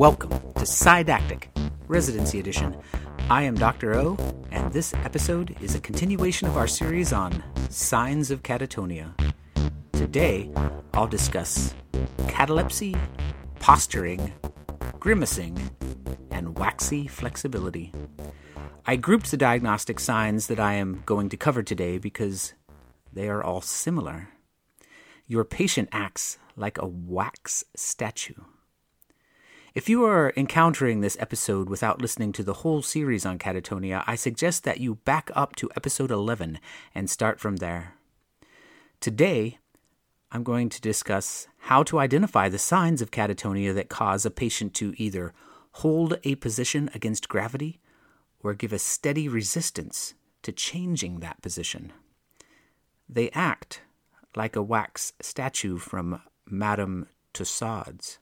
Welcome to Psydactic, Residency Edition. I am Dr. O, and this episode is a continuation of our series on signs of catatonia. Today, I'll discuss catalepsy, posturing, grimacing, and waxy flexibility. I grouped the diagnostic signs that I am going to cover today because they are all similar. Your patient acts like a wax statue. If you are encountering this episode without listening to the whole series on catatonia, I suggest that you back up to episode 11 and start from there. Today, I'm going to discuss how to identify the signs of catatonia that cause a patient to either hold a position against gravity or give a steady resistance to changing that position. They act like a wax statue from Madame Tussauds.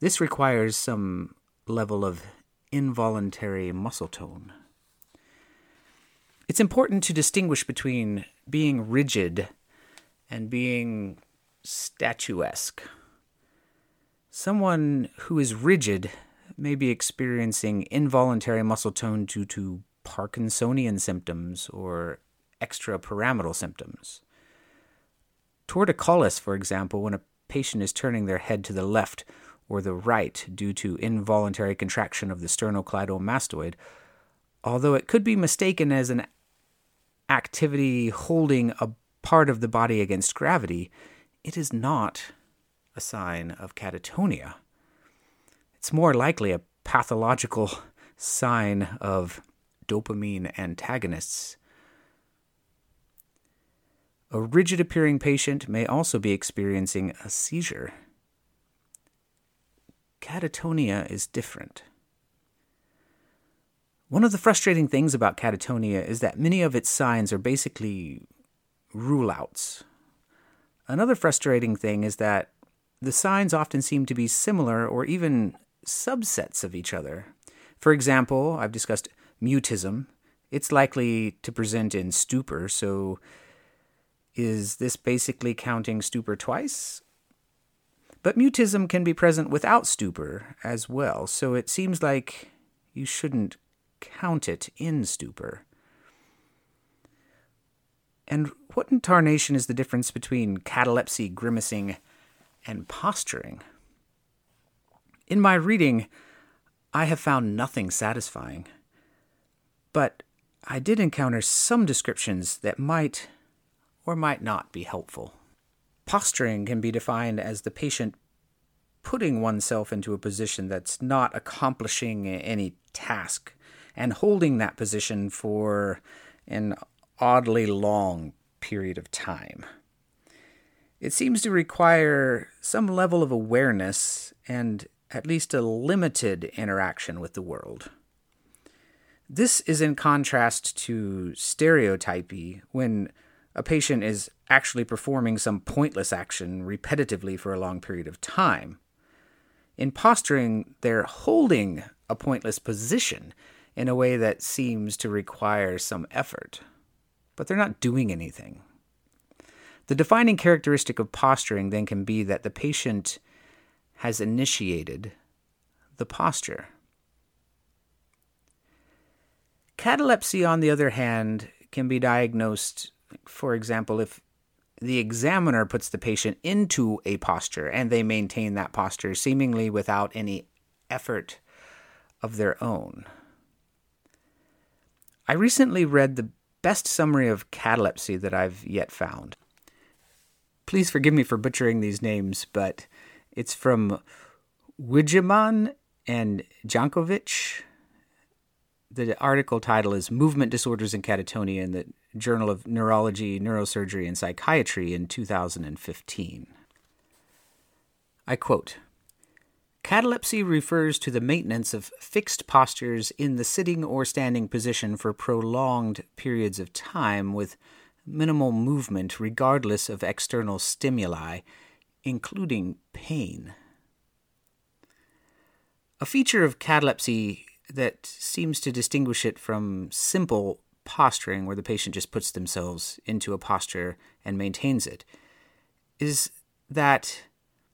This requires some level of involuntary muscle tone. It's important to distinguish between being rigid and being statuesque. Someone who is rigid may be experiencing involuntary muscle tone due to Parkinsonian symptoms or extrapyramidal symptoms. Torticollis, for example, when a patient is turning their head to the left or the right due to involuntary contraction of the sternocleidomastoid, although it could be mistaken as an activity holding a part of the body against gravity, it is not a sign of catatonia. It's more likely a pathological sign of dopamine antagonists. A rigid appearing patient may also be experiencing a seizure catatonia is different. One of the frustrating things about catatonia is that many of its signs are basically rule outs. Another frustrating thing is that the signs often seem to be similar or even subsets of each other. For example, I've discussed mutism. It's likely to present in stupor, so is this basically counting stupor twice? But mutism can be present without stupor as well, so it seems like you shouldn't count it in stupor. And what in tarnation is the difference between catalepsy, grimacing, and posturing? In my reading, I have found nothing satisfying. But I did encounter some descriptions that might or might not be helpful. Posturing can be defined as the patient putting oneself into a position that's not accomplishing any task and holding that position for an oddly long period of time. It seems to require some level of awareness and at least a limited interaction with the world. This is in contrast to stereotypy when a patient is actually performing some pointless action repetitively for a long period of time. In posturing, they're holding a pointless position in a way that seems to require some effort, but they're not doing anything. The defining characteristic of posturing then can be that the patient has initiated the posture. Catalepsy, on the other hand, can be diagnosed for example, if the examiner puts the patient into a posture and they maintain that posture seemingly without any effort of their own. I recently read the best summary of catalepsy that I've yet found. Please forgive me for butchering these names, but it's from Wijemanne and Jankovic. The article title is Movement Disorders and Catatonia, in the Journal of Neurology, Neurosurgery, and Psychiatry in 2015. I quote Catalepsy refers to the maintenance of fixed postures in the sitting or standing position for prolonged periods of time with minimal movement regardless of external stimuli, including pain. A feature of catalepsy that seems to distinguish it from simple posturing, where the patient just puts themselves into a posture and maintains it, is that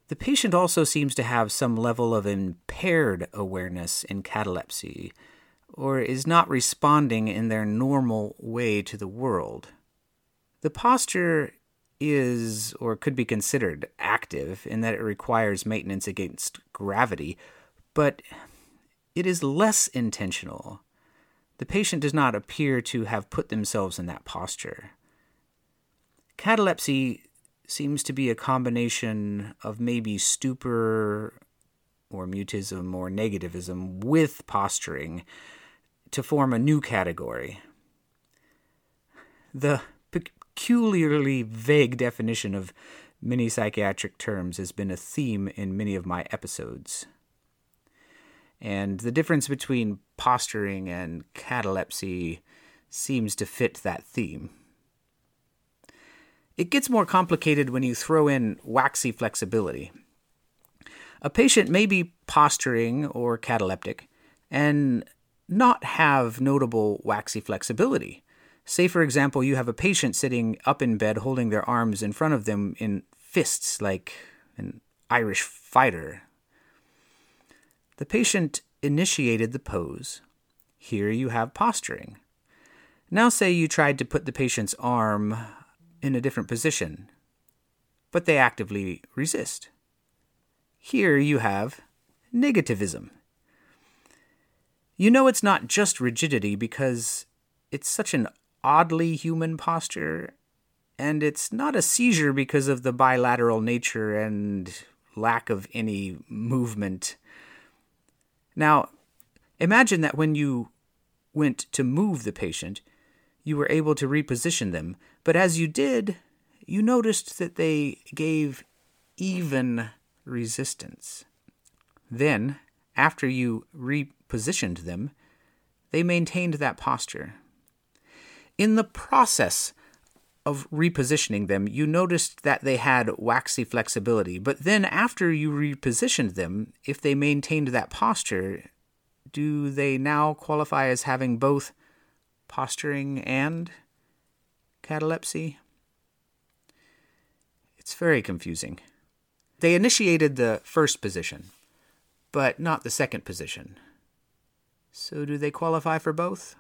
The patient also seems to have some level of impaired awareness in catalepsy, or is not responding in their normal way to the world. The posture is, or could be considered, active in that it requires maintenance against gravity, but it is less intentional. The patient does not appear to have put themselves in that posture. Catalepsy seems to be a combination of maybe stupor or mutism or negativism with posturing to form a new category. The peculiarly vague definition of many psychiatric terms has been a theme in many of my episodes. And the difference between posturing and catalepsy seems to fit that theme. It gets more complicated when you throw in waxy flexibility. A patient may be posturing or cataleptic and not have notable waxy flexibility. Say, for example, you have a patient sitting up in bed holding their arms in front of them in fists like an Irish fighter. The patient initiated the pose. Here you have posturing. Now, say you tried to put the patient's arm in a different position, but they actively resist. Here you have negativism. You know it's not just rigidity because it's such an oddly human posture, and it's not a seizure because of the bilateral nature and lack of any movement. Now, imagine that when you went to move the patient, you were able to reposition them. But as you did, you noticed that they gave even resistance. Then, after you repositioned them, they maintained that posture. In the process of repositioning them, you noticed that they had waxy flexibility. But then, after you repositioned them, if they maintained that posture, do they now qualify as having both posturing and catalepsy? It's very confusing. They initiated the first position, but not the second position. So, do they qualify for both?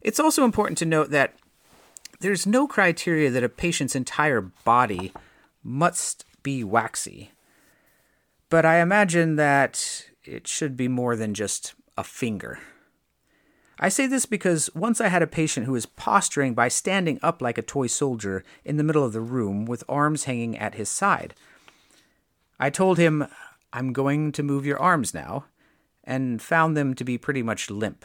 It's also important to note that there's no criteria that a patient's entire body must be waxy. But I imagine that it should be more than just a finger. I say this because once I had a patient who was posturing by standing up like a toy soldier in the middle of the room with arms hanging at his side. I told him, I'm going to move your arms now, and found them to be pretty much limp.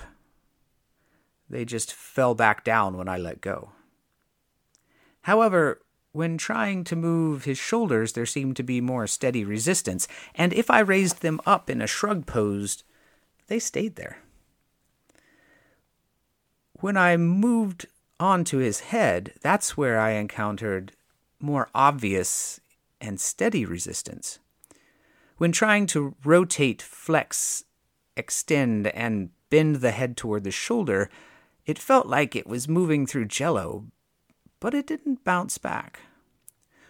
They just fell back down when I let go. However, when trying to move his shoulders, there seemed to be more steady resistance, and if I raised them up in a shrug pose, they stayed there. When I moved onto his head, that's where I encountered more obvious and steady resistance. When trying to rotate, flex, extend, and bend the head toward the shoulder, it felt like it was moving through jello, but it didn't bounce back.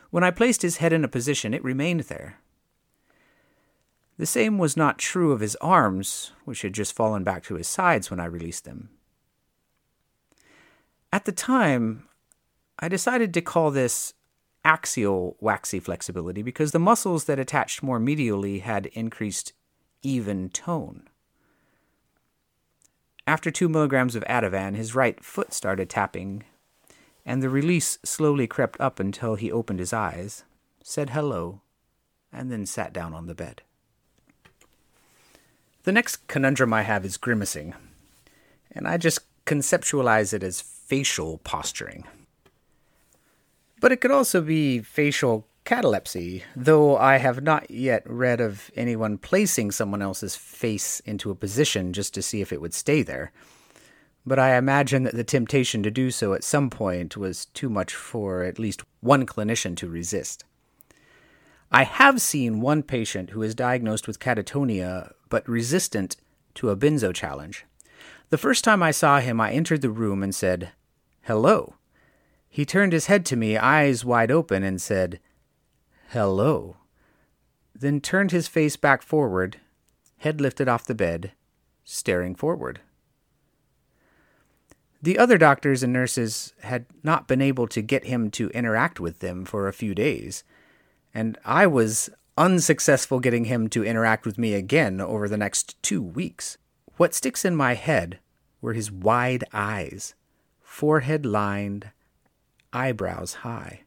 When I placed his head in a position, it remained there. The same was not true of his arms, which had just fallen back to his sides when I released them. At the time, I decided to call this axial waxy flexibility because the muscles that attached more medially had increased even tone. After two milligrams of Ativan, his right foot started tapping, and the release slowly crept up until he opened his eyes, said hello, and then sat down on the bed. The next conundrum I have is grimacing, and I just conceptualize it as facial posturing. But it could also be facial catalepsy, though I have not yet read of anyone placing someone else's face into a position just to see if it would stay there. But I imagine that the temptation to do so at some point was too much for at least one clinician to resist. I have seen one patient who is diagnosed with catatonia but resistant to a benzo challenge. The first time I saw him, I entered the room and said, Hello. He turned his head to me, eyes wide open, and said, hello, then turned his face back forward, head lifted off the bed, staring forward. The other doctors and nurses had not been able to get him to interact with them for a few days, and I was unsuccessful getting him to interact with me again over the next two weeks. What sticks in my head were his wide eyes, forehead lined, eyebrows high.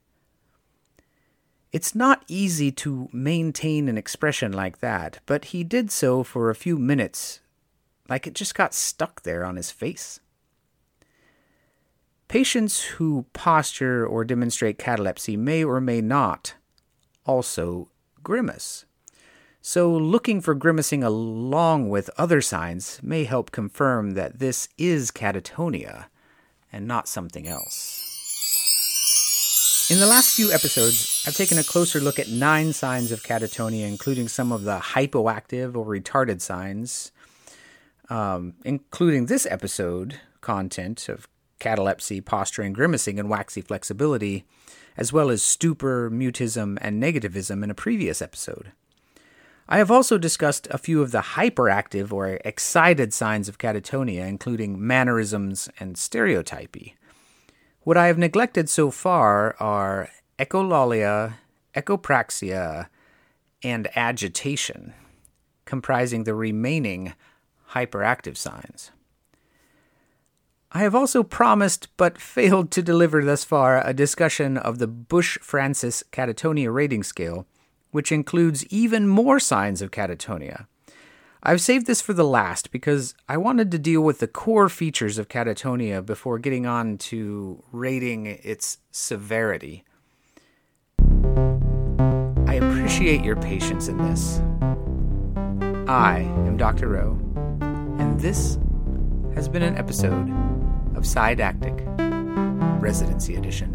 It's not easy to maintain an expression like that, but he did so for a few minutes, like it just got stuck there on his face. Patients who posture or demonstrate catalepsy may or may not also grimace. So, looking for grimacing along with other signs may help confirm that this is catatonia and not something else. In the last few episodes, I've taken a closer look at nine signs of catatonia, including some of the hypoactive or retarded signs, um, including this episode content of catalepsy, posturing, grimacing, and waxy flexibility, as well as stupor, mutism, and negativism in a previous episode. I have also discussed a few of the hyperactive or excited signs of catatonia, including mannerisms and stereotypy. What I have neglected so far are echolalia, echopraxia, and agitation, comprising the remaining hyperactive signs. I have also promised but failed to deliver thus far a discussion of the Bush Francis Catatonia Rating Scale, which includes even more signs of catatonia. I've saved this for the last because I wanted to deal with the core features of catatonia before getting on to rating its severity. I appreciate your patience in this. I am Dr. O, and this has been an episode of Psydactic, Residency Edition.